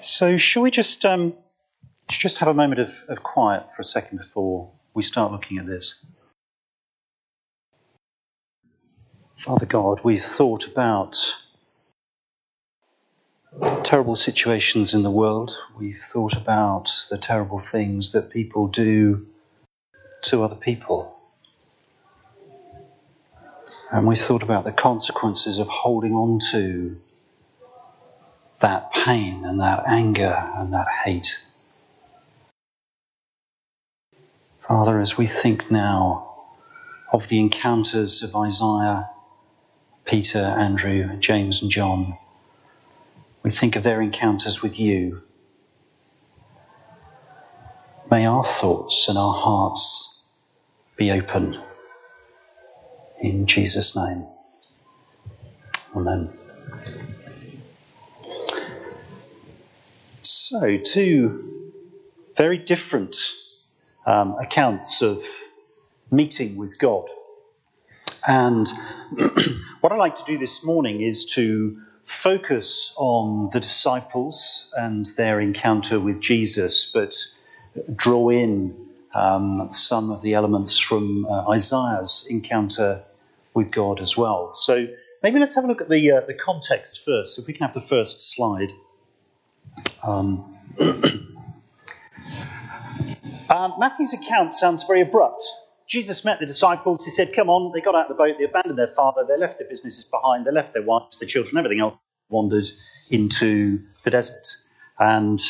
So, shall we just um, just have a moment of, of quiet for a second before we start looking at this? Father God, we've thought about terrible situations in the world. We've thought about the terrible things that people do to other people. And we thought about the consequences of holding on to that pain and that anger and that hate. Father, as we think now of the encounters of Isaiah, Peter, Andrew, James, and John, we think of their encounters with you. May our thoughts and our hearts be open. In Jesus' name. Amen. So, two very different um, accounts of meeting with God. And what I'd like to do this morning is to focus on the disciples and their encounter with Jesus, but draw in um, some of the elements from uh, Isaiah's encounter with God as well. So maybe let's have a look at the, uh, the context first. If we can have the first slide. Um, um, Matthew's account sounds very abrupt. Jesus met the disciples. He said, Come on. They got out of the boat. They abandoned their father. They left their businesses behind. They left their wives, their children, everything else, wandered into the desert. And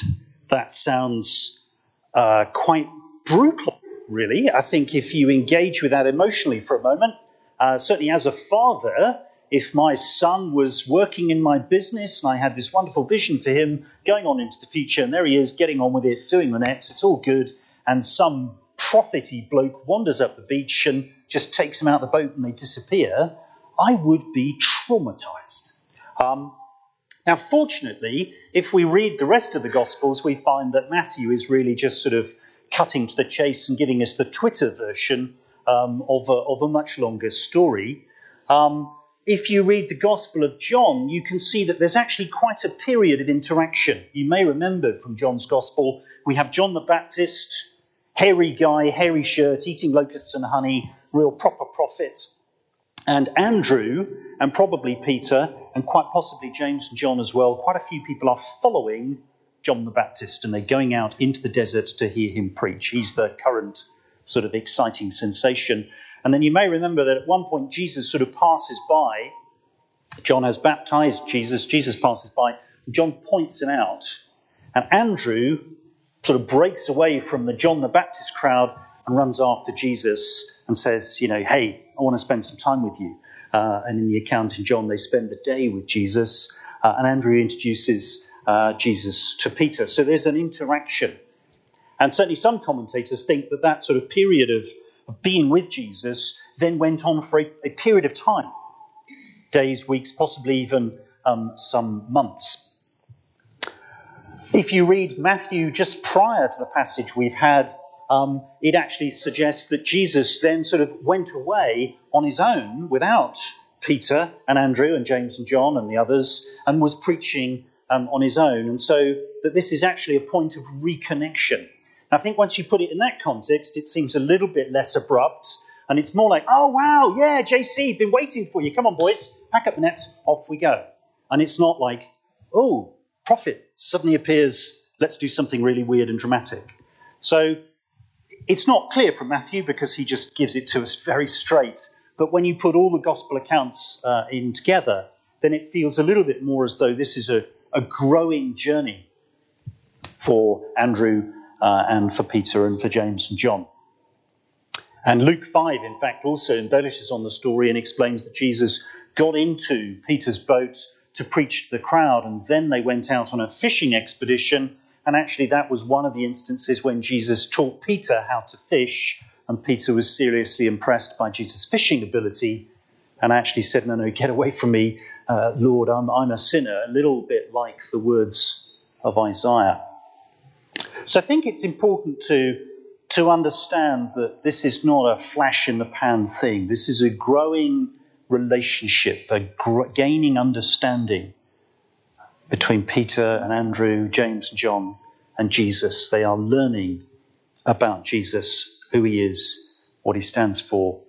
that sounds uh, quite brutal, really. I think if you engage with that emotionally for a moment, uh, certainly as a father, if my son was working in my business and I had this wonderful vision for him going on into the future, and there he is getting on with it, doing the nets, it's all good, and some prophety bloke wanders up the beach and just takes him out of the boat and they disappear, I would be traumatized. Um, now, fortunately, if we read the rest of the Gospels, we find that Matthew is really just sort of cutting to the chase and giving us the Twitter version um, of, a, of, a, much longer story. Um, if you read the Gospel of John, you can see that there's actually quite a period of interaction. You may remember from John's Gospel, we have John the Baptist, hairy guy, hairy shirt, eating locusts and honey, real proper prophet. And Andrew, and probably Peter, and quite possibly James and John as well, quite a few people are following John the Baptist and they're going out into the desert to hear him preach. He's the current sort of exciting sensation. And then you may remember that at one point Jesus sort of passes by. John has baptized Jesus. Jesus passes by. John points him out. And Andrew sort of breaks away from the John the Baptist crowd and runs after Jesus and says, you know, hey, I want to spend some time with you. Uh, and in the account in John, they spend the day with Jesus. Uh, and Andrew introduces uh, Jesus to Peter. So there's an interaction. And certainly some commentators think that that sort of period of of being with Jesus then went on for a, a period of time days, weeks, possibly even um, some months. If you read Matthew just prior to the passage we've had, um, it actually suggests that Jesus then sort of went away on his own without Peter and Andrew and James and John and the others and was preaching um, on his own. And so that this is actually a point of reconnection I think once you put it in that context, it seems a little bit less abrupt. And it's more like, oh, wow, yeah, JC, been waiting for you. Come on, boys, pack up the nets, off we go. And it's not like, oh, prophet suddenly appears, let's do something really weird and dramatic. So it's not clear from Matthew because he just gives it to us very straight. But when you put all the gospel accounts uh, in together, then it feels a little bit more as though this is a, a growing journey for Andrew uh, and for Peter and for James and John. And Luke 5, in fact, also embellishes on the story and explains that Jesus got into Peter's boat to preach to the crowd, and then they went out on a fishing expedition. And actually, that was one of the instances when Jesus taught Peter how to fish, and Peter was seriously impressed by Jesus' fishing ability and actually said, No, no, get away from me, uh, Lord, I'm, I'm a sinner, a little bit like the words of Isaiah. So I think it's important to, to understand that this is not a flash in the pan thing. This is a growing relationship, a gr- gaining understanding between Peter and Andrew, James and John, and Jesus. They are learning about Jesus, who he is, what he stands for,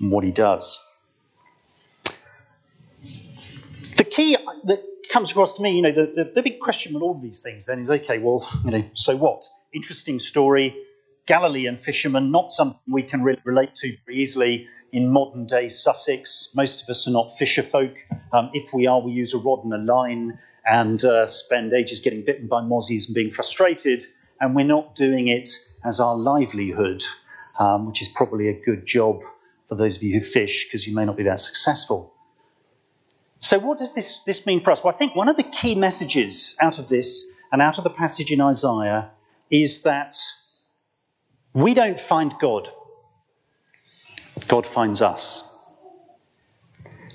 and what he does. Comes across to me, you know, the, the, the big question with all of these things then is okay, well, you know, so what? Interesting story. Galilean fishermen, not something we can really relate to very easily in modern day Sussex. Most of us are not fisher folk. Um, if we are, we use a rod and a line and uh, spend ages getting bitten by mozzies and being frustrated, and we're not doing it as our livelihood, um, which is probably a good job for those of you who fish because you may not be that successful. So, what does this, this mean for us? Well, I think one of the key messages out of this and out of the passage in Isaiah is that we don't find God, God finds us.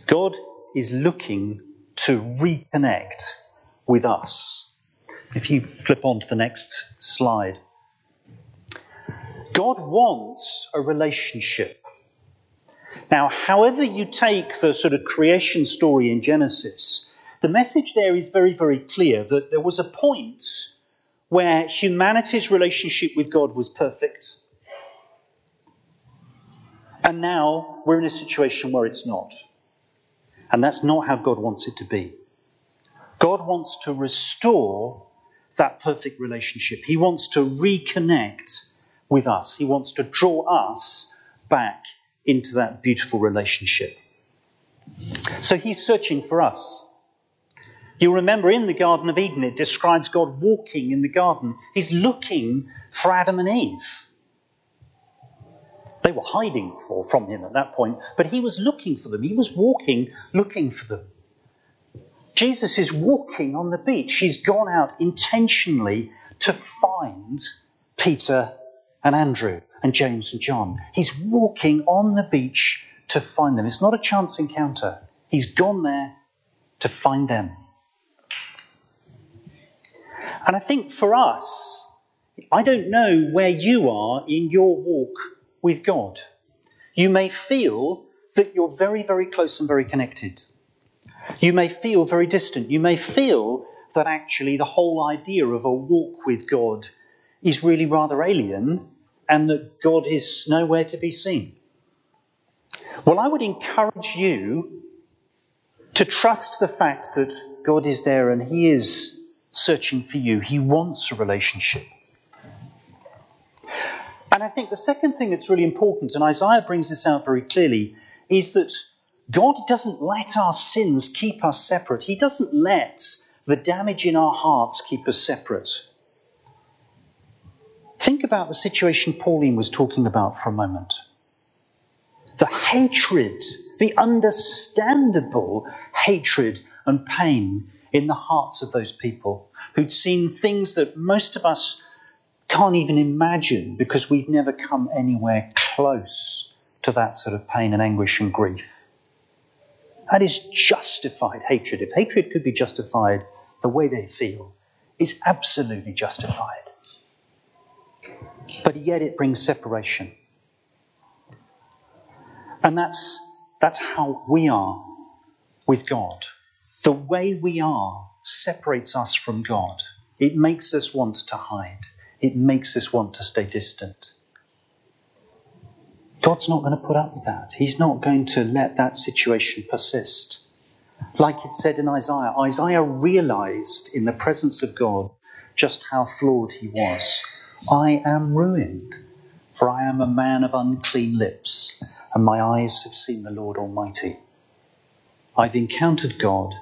God is looking to reconnect with us. If you flip on to the next slide, God wants a relationship now, however you take the sort of creation story in Genesis, the message there is very, very clear that there was a point where humanity's relationship with God was perfect. And now we're in a situation where it's not. And that's not how God wants it to be. God wants to restore that perfect relationship. He wants to reconnect with us. He wants to draw us back into that beautiful relationship. So he's searching for us. You'll remember in the Garden of Eden, it describes God walking in the garden. He's looking for Adam and Eve. They were hiding for, from him at that point, but he was looking for them. He was walking, looking for them. Jesus is walking on the beach. He's gone out intentionally to find Peter and Andrew and James and John. He's walking on the beach to find them. It's not a chance encounter. He's gone there to find them. And I think for us, I don't know where you are in your walk with God. You may feel that you're very, very close and very connected. You may feel very distant. You may feel that actually the whole idea of a walk with God is really rather alien and that God is nowhere to be seen. Well, I would encourage you to trust the fact that God is there and He is searching for you. He wants a relationship. And I think the second thing that's really important, and Isaiah brings this out very clearly, is that God doesn't let our sins keep us separate. He doesn't let the damage in our hearts keep us separate. Think about the situation Pauline was talking about for a moment. The hatred, the understandable hatred and pain in the hearts of those people who'd seen things that most of us can't even imagine because we've never come anywhere close to that sort of pain and anguish and grief. That is justified hatred. If hatred could be justified, the way they feel is absolutely justified but yet it brings separation. And that's, that's how we are with God. The way we are separates us from God. It makes us want to hide. It makes us want to stay distant. God's not going to put up with that. He's not going to let that situation persist. Like it said in Isaiah, Isaiah realized in the presence of God just how flawed he was. I am ruined, for I am a man of unclean lips, and my eyes have seen the Lord Almighty. I've encountered God,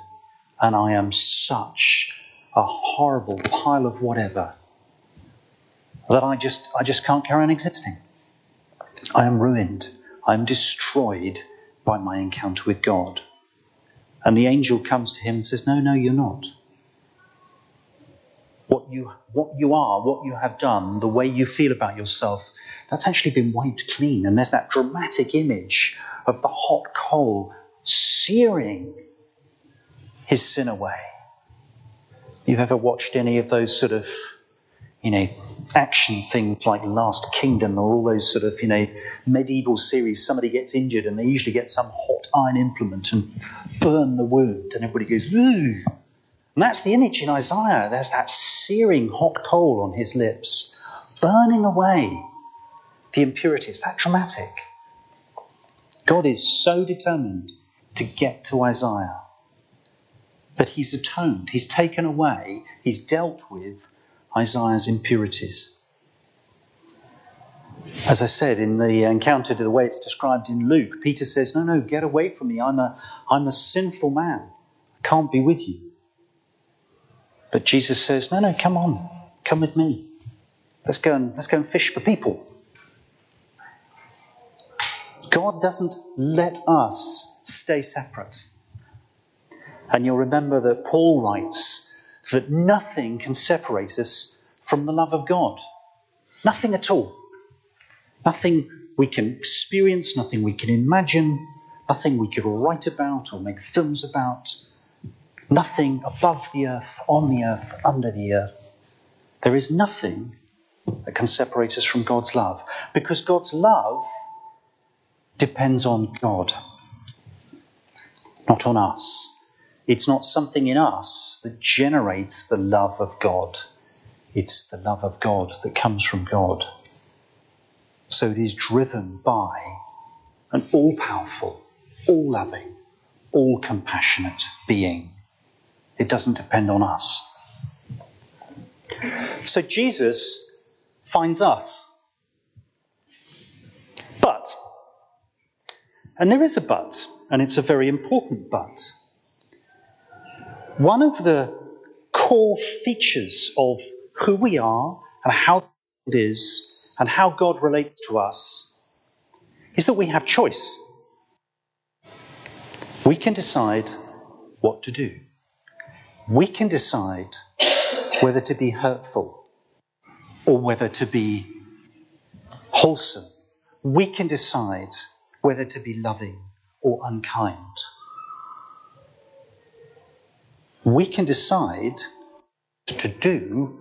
and I am such a horrible pile of whatever that I just, I just can't carry on existing. I am ruined. I am destroyed by my encounter with God. And the angel comes to him and says, No, no, you're not you, what you are, what you have done, the way you feel about yourself, that's actually been wiped clean. And there's that dramatic image of the hot coal searing his sin away. You've ever watched any of those sort of, you know, action things like Last Kingdom or all those sort of, you know, medieval series? Somebody gets injured and they usually get some hot iron implement and burn the wound, and everybody goes, ooh. And that's the image in Isaiah. There's that searing hot coal on his lips, burning away the impurities. That dramatic. God is so determined to get to Isaiah that he's atoned, he's taken away, he's dealt with Isaiah's impurities. As I said in the encounter the way it's described in Luke, Peter says, No, no, get away from me. I'm a, I'm a sinful man. I can't be with you. But Jesus says, No, no, come on. Come with me. Let's go and, let's go and fish for people. God doesn't let us stay separate. And you'll remember that Paul writes that nothing can separate us from the love of God. Nothing at all. Nothing we can experience, nothing we can imagine, nothing we could write about or make films about, nothing above the earth, on the earth, under the earth. There is nothing that can separate us from God's love because God's love depends on God, not on us. It's not something in us that generates the love of God. It's the love of God that comes from God. So it is driven by an all powerful, all loving, all compassionate being. It doesn't depend on us. So Jesus finds us. But, and there is a but, and it's a very important but. One of the core features of who we are and how it is and how God relates to us is that we have choice. We can decide what to do. We can decide whether to be hurtful or whether to be wholesome. We can decide whether to be loving or unkind we can decide to do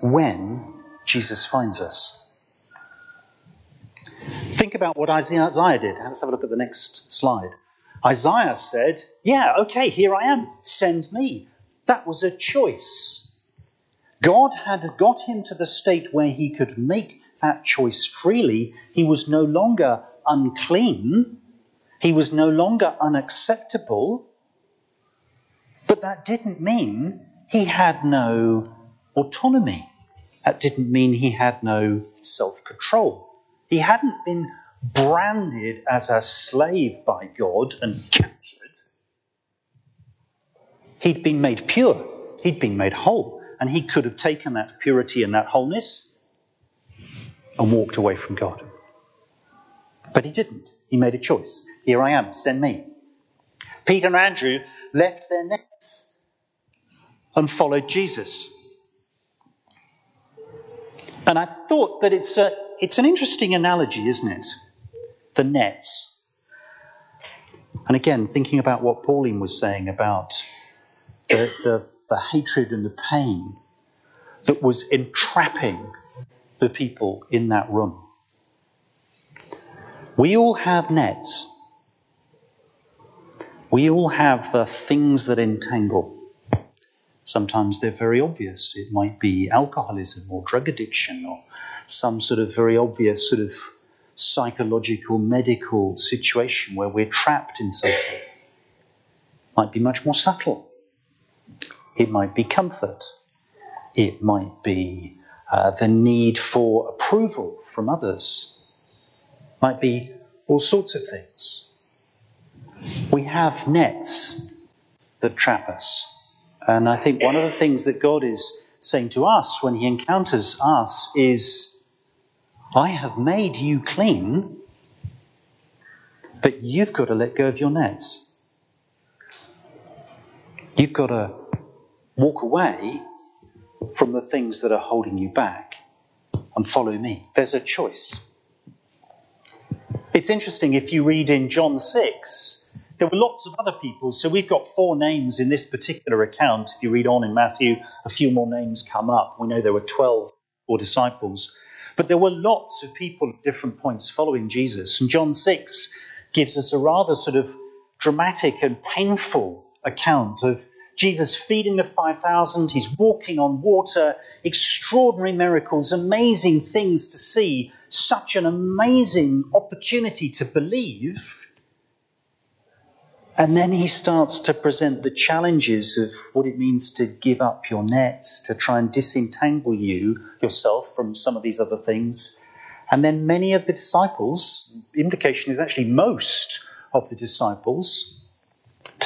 when Jesus finds us. Think about what Isaiah did. Let's have a look at the next slide. Isaiah said, Yeah, okay, here I am. Send me. That was a choice. God had got him to the state where he could make that choice freely. He was no longer unclean. He was no longer unacceptable. But that didn't mean he had no autonomy. That didn't mean he had no self control. He hadn't been branded as a slave by God and captured. He'd been made pure, he'd been made whole, and he could have taken that purity and that wholeness and walked away from God. But he didn't. He made a choice. Here I am, send me. Peter and Andrew left their nets and followed Jesus. And I thought that it's, a, it's an interesting analogy, isn't it? The nets. And again, thinking about what Pauline was saying about the, the, the hatred and the pain that was entrapping the people in that room. We all have nets. We all have the things that entangle. Sometimes they're very obvious. It might be alcoholism or drug addiction or some sort of very obvious sort of psychological, medical situation where we're trapped in something. Might be much more subtle. It might be comfort. It might be uh, the need for approval from others. It might be all sorts of things. We have nets that trap us. And I think one of the things that God is saying to us when He encounters us is, I have made you clean, but you've got to let go of your nets. You've got to walk away from the things that are holding you back and follow me. There's a choice. It's interesting if you read in John 6, there were lots of other people, so we've got four names in this particular account. If you read on in Matthew, a few more names come up. We know there were 12 or disciples. But there were lots of people at different points following Jesus. And John 6 gives us a rather sort of dramatic and painful account of Jesus feeding the 5,000, he's walking on water, extraordinary miracles, amazing things to see, such an amazing opportunity to believe. And then he starts to present the challenges of what it means to give up your nets, to try and disentangle you yourself from some of these other things. And then many of the disciples, implication is actually most of the disciples,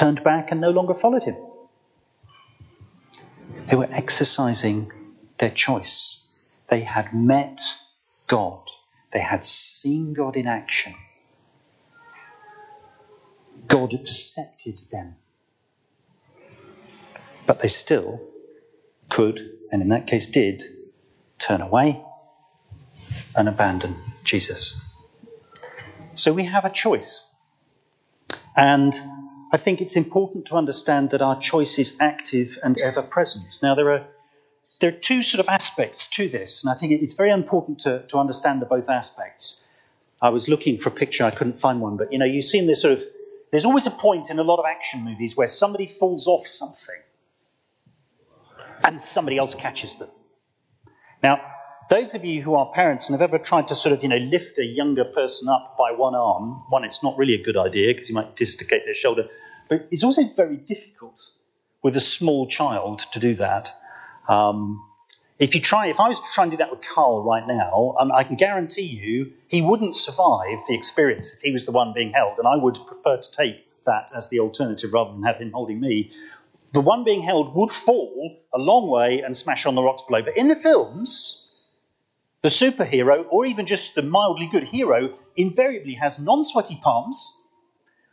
turned back and no longer followed him. They were exercising their choice. They had met God. They had seen God in action. God accepted them. But they still could, and in that case did, turn away and abandon Jesus. So we have a choice. And I think it's important to understand that our choice is active and ever present. Now, there are, there are two sort of aspects to this, and I think it's very important to, to understand the both aspects. I was looking for a picture, I couldn't find one, but you know, you've seen this sort of, there's always a point in a lot of action movies where somebody falls off something and somebody else catches them. Now, those of you who are parents and have ever tried to sort of, you know, lift a younger person up by one arm, one, it's not really a good idea because you might dislocate their shoulder, but it's also very difficult with a small child to do that. Um, if you try, if I was to try and do that with Carl right now, um, I can guarantee you he wouldn't survive the experience if he was the one being held, and I would prefer to take that as the alternative rather than have him holding me. The one being held would fall a long way and smash on the rocks below. But in the films, the superhero, or even just the mildly good hero, invariably has non sweaty palms,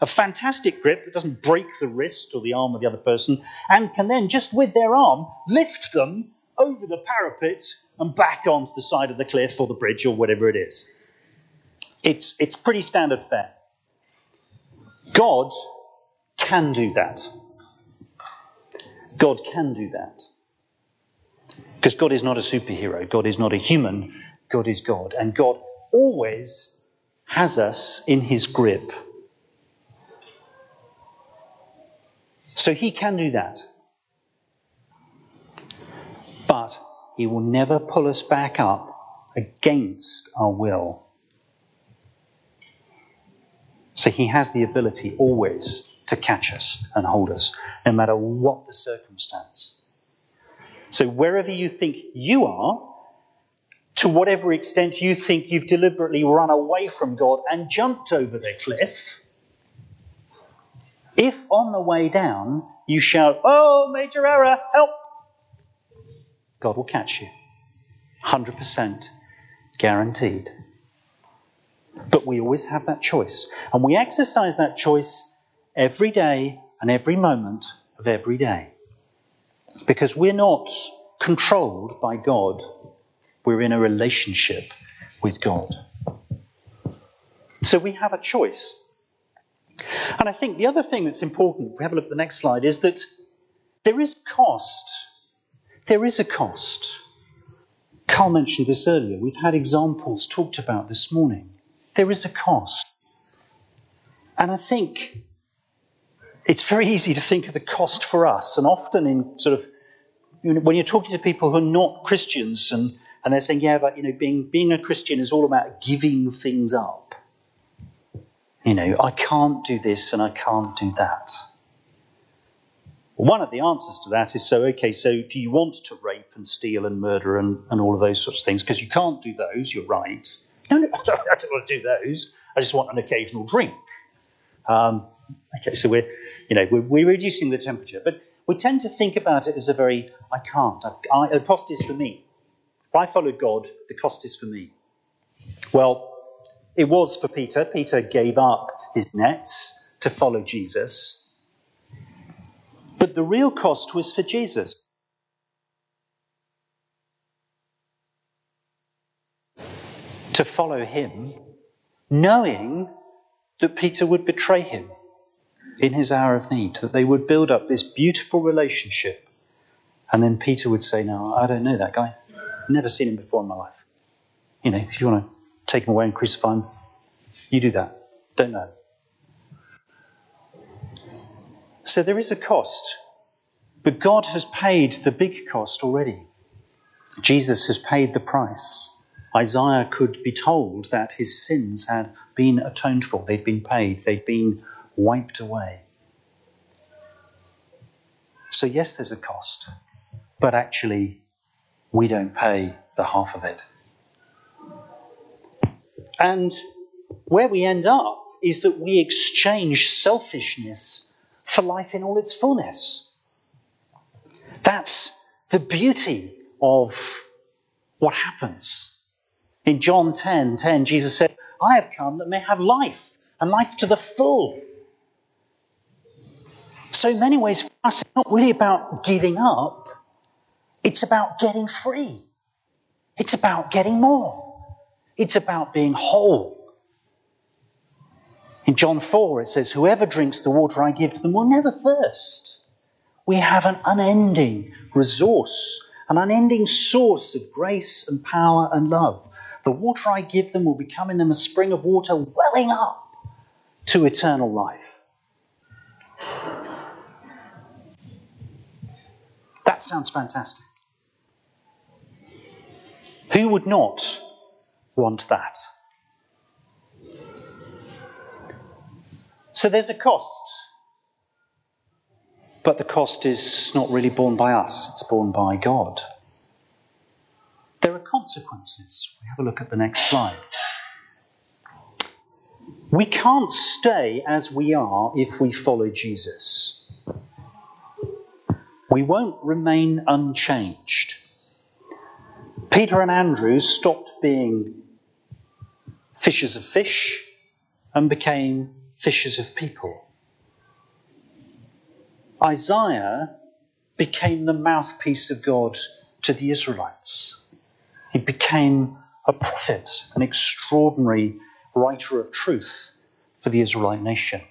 a fantastic grip that doesn't break the wrist or the arm of the other person, and can then, just with their arm, lift them over the parapet and back onto the side of the cliff or the bridge or whatever it is. It's, it's pretty standard fare. God can do that. God can do that. Because God is not a superhero, God is not a human, God is God. And God always has us in his grip. So he can do that. But he will never pull us back up against our will. So he has the ability always to catch us and hold us, no matter what the circumstance. So wherever you think you are, to whatever extent you think you've deliberately run away from God and jumped over the cliff, if on the way down you shout, Oh, major error, help! God will catch you. 100% guaranteed. But we always have that choice. And we exercise that choice every day and every moment of every day. Because we're not controlled by God, we're in a relationship with God. So we have a choice. And I think the other thing that's important, we have a look at the next slide, is that there is cost. There is a cost. Carl mentioned this earlier. We've had examples talked about this morning. There is a cost. And I think it's very easy to think of the cost for us, and often in sort of when you're talking to people who are not Christians and, and they're saying, yeah, but you know, being being a Christian is all about giving things up. You know, I can't do this and I can't do that. Well, one of the answers to that is so, okay, so do you want to rape and steal and murder and, and all of those sorts of things? Because you can't do those, you're right. No, no, I don't, I don't want to do those. I just want an occasional drink. Um, okay, so we're, you know, we're, we're, reducing the temperature, but we tend to think about it as a very, I can't, I, I, cost is for me. If I followed God, the cost is for me. Well, it was for Peter. Peter gave up his nets to follow Jesus. But the real cost was for Jesus. To follow him, knowing that Peter would betray him in his hour of need, that they would build up this beautiful relationship. And then Peter would say, No, I don't know that guy. Never seen him before in my life. You know, if you want to take him away and crucify him, you do that. Don't know. So there is a cost. But God has paid the big cost already. Jesus has paid the price. Isaiah could be told that his sins had been atoned for, they'd been paid, they'd been wiped away. So, yes, there's a cost, but actually, we don't pay the half of it. And where we end up is that we exchange selfishness for life in all its fullness. That's the beauty of what happens. In John 10 10, Jesus said, I have come that may have life, and life to the full. So, in many ways, for us, it's not really about giving up, it's about getting free. It's about getting more. It's about being whole. In John 4, it says, Whoever drinks the water I give to them will never thirst. We have an unending resource, an unending source of grace and power and love. The water I give them will become in them a spring of water welling up to eternal life. That sounds fantastic. Who would not want that? So there's a cost. But the cost is not really borne by us, it's borne by God. There are consequences. We have a look at the next slide. We can't stay as we are if we follow Jesus. We won't remain unchanged. Peter and Andrew stopped being fishers of fish and became fishers of people. Isaiah became the mouthpiece of God to the Israelites. He became a prophet, an extraordinary writer of truth for the Israelite nation.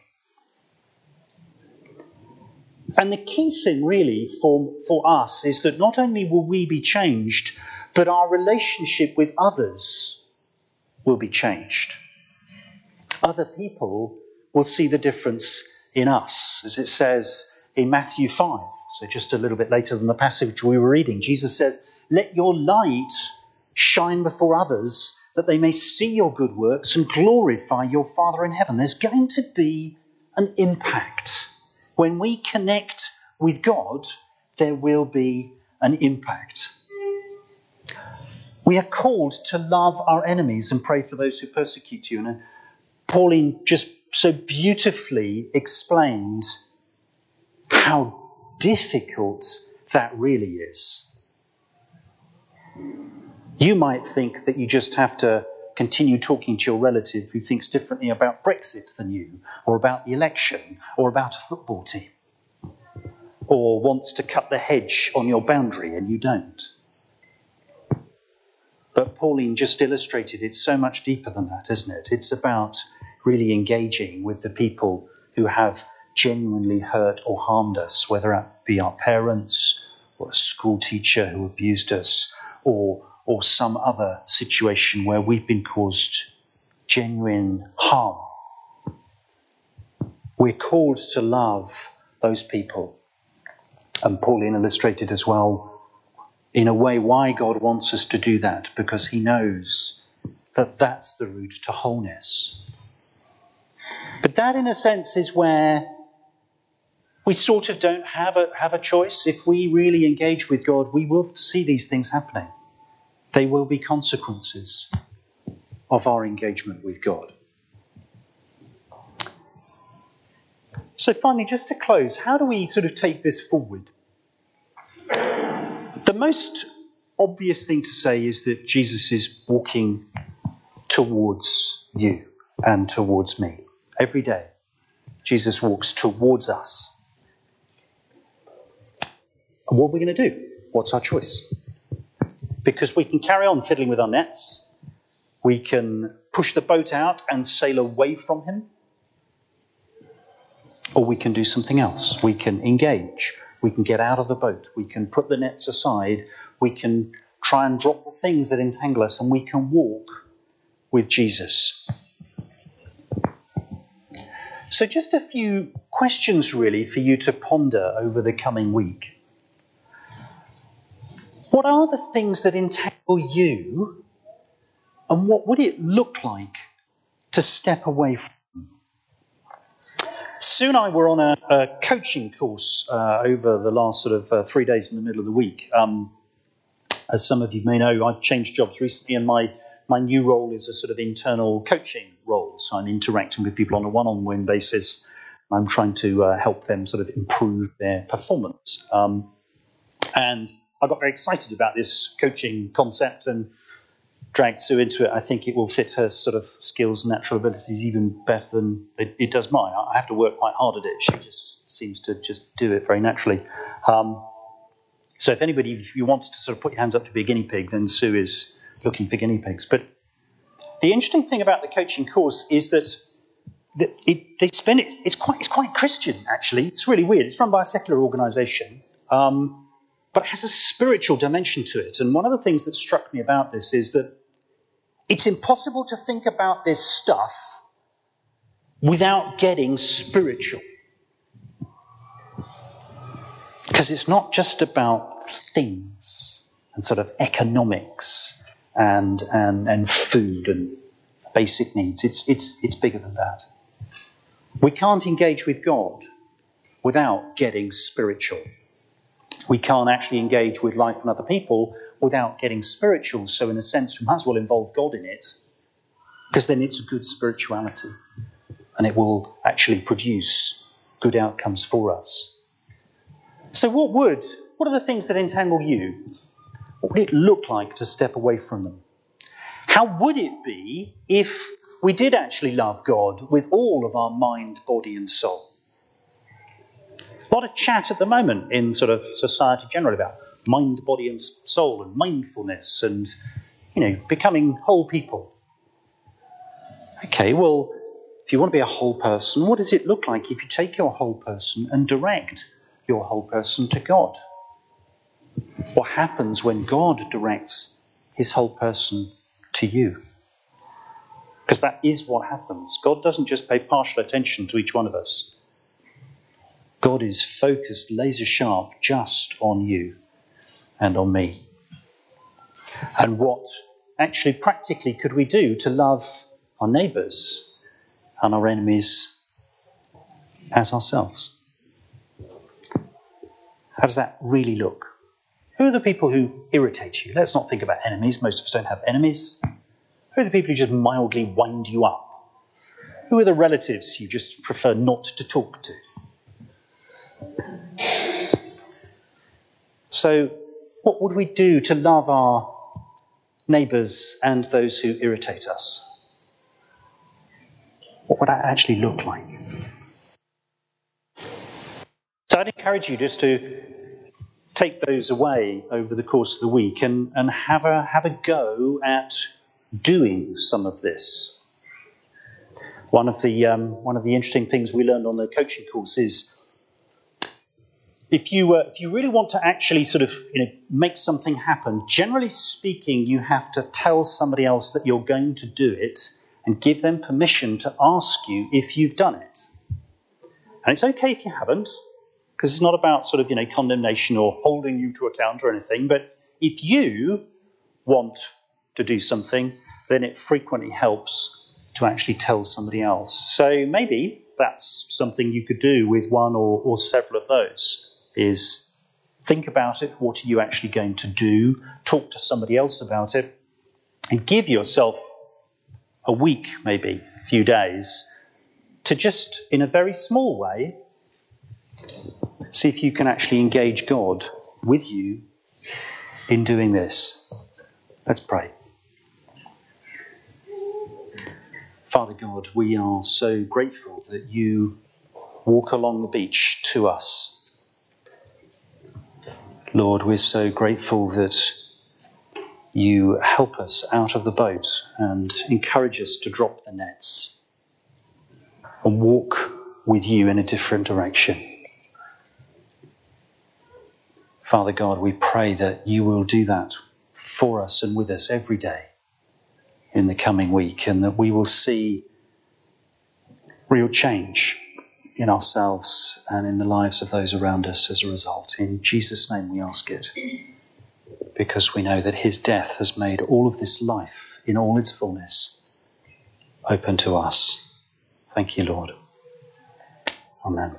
And the key thing, really, for, for us is that not only will we be changed, but our relationship with others will be changed. Other people will see the difference in us, as it says in Matthew 5. So, just a little bit later than the passage we were reading, Jesus says, Let your light shine before others, that they may see your good works and glorify your Father in heaven. There's going to be an impact when we connect with God, there will be an impact. We are called to love our enemies and pray for those who persecute you. And uh, Pauline just so beautifully explained how difficult that really is. You might think that you just have to continue talking to your relative who thinks differently about Brexit than you, or about the election, or about a football team, or wants to cut the hedge on your boundary and you don't. But Pauline just illustrated it's so much deeper than that, isn't it? It's about really engaging with the people who have genuinely hurt or harmed us, whether it be our parents, or a school teacher who abused us, or or some other situation where we've been caused genuine harm. We're called to love those people. And Pauline illustrated as well, in a way, why God wants us to do that, because he knows that that's the route to wholeness. But that, in a sense, is where we sort of don't have a, have a choice. If we really engage with God, we will see these things happening. They will be consequences of our engagement with God. So, finally, just to close, how do we sort of take this forward? The most obvious thing to say is that Jesus is walking towards you and towards me every day. Jesus walks towards us. And what are we going to do? What's our choice? because we can carry on fiddling with our nets. We can push the boat out and sail away from him. Or we can do something else. We can engage. We can get out of the boat. We can put the nets aside. We can try and drop the things that entangle us, and we can walk with Jesus. So, just a few questions really for you to ponder over the coming week. What are the things that entangle you, and what would it look like to step away from? Sue and I were on a, a coaching course uh, over the last sort of uh, three days in the middle of the week. Um, as some of you may know, I've changed jobs recently, and my my new role is a sort of internal coaching role. So I'm interacting with people on a one-on-one basis. I'm trying to uh, help them sort of improve their performance. Um, and I got very excited about this coaching concept and dragged Sue into it. I think it will fit her sort of skills and natural abilities even better than it, it does mine. I have to work quite hard at it. She just seems to just do it very naturally. Um, so if anybody, if you wanted to sort of put your hands up to be a guinea pig, then Sue is looking for guinea pigs. But the interesting thing about the coaching course is that it, they spend it. It's quite it's quite Christian actually. It's really weird. It's run by a secular organisation, um, but it has a spiritual dimension to it. And one of the things that struck me about this is that it's impossible to think about this stuff without getting spiritual. Because it's not just about things and sort of economics and, and, and food and basic needs. It's, it's, it's bigger than that. We can't engage with God without getting spiritual. We can't actually engage with life and other people without getting spiritual. So, in a sense, we might as well involve God in it, because then it's a good spirituality and it will actually produce good outcomes for us. So, what would, what are the things that entangle you? What would it look like to step away from them? How would it be if we did actually love God with all of our mind, body, and soul? A lot of chat at the moment in sort of society generally about mind, body, and soul, and mindfulness, and you know, becoming whole people. Okay, well, if you want to be a whole person, what does it look like if you take your whole person and direct your whole person to God? what happens when God directs his whole person to you. Because that is what happens. God doesn't just pay partial attention to each one of us. God is focused, laser sharp, just on you and on me. And what actually practically could we do to love our neighbours and our enemies as ourselves? How does that really look? Who are the people who irritate you? Let's not think about enemies. Most of us don't have enemies. Who are the people who just mildly wind you up? Who are the relatives you just prefer not to talk to? So, what would we do to love our neighbours and those who irritate us? What would that actually look like? So, I'd encourage you just to take those away over the course of the week and, and have, a, have a go at doing some of this. One of the um, one of the interesting things we learned on the coaching course is if you uh, if you really want to actually sort of you know make something happen, generally speaking, you have to tell somebody else that you're going to do it and give them permission to ask you if you've done it. And it's okay if you haven't because it's not about sort of, you know, condemnation or holding you to account or anything. But if you want to do something, then it frequently helps to actually tell somebody else. So maybe that's something you could do with one or, or several of those is think about it. What are you actually going to do? Talk to somebody else about it and give yourself a week, maybe a few days to just, in a very small way, See if you can actually engage God with you in doing this. Let's pray. Father God, we are so grateful that you walk along the beach to us. Lord, we're so grateful that you help us out of the boat and encourage us to drop the nets and walk with you in a different direction. Father God, we pray that you will do that for us and with us every day in the coming week, and that we will see real change in ourselves and in the lives of those around us as a result. In Jesus' name we ask it. because we know that his death has made all of this life in all its fullness open to us. Thank you, Lord. Amen.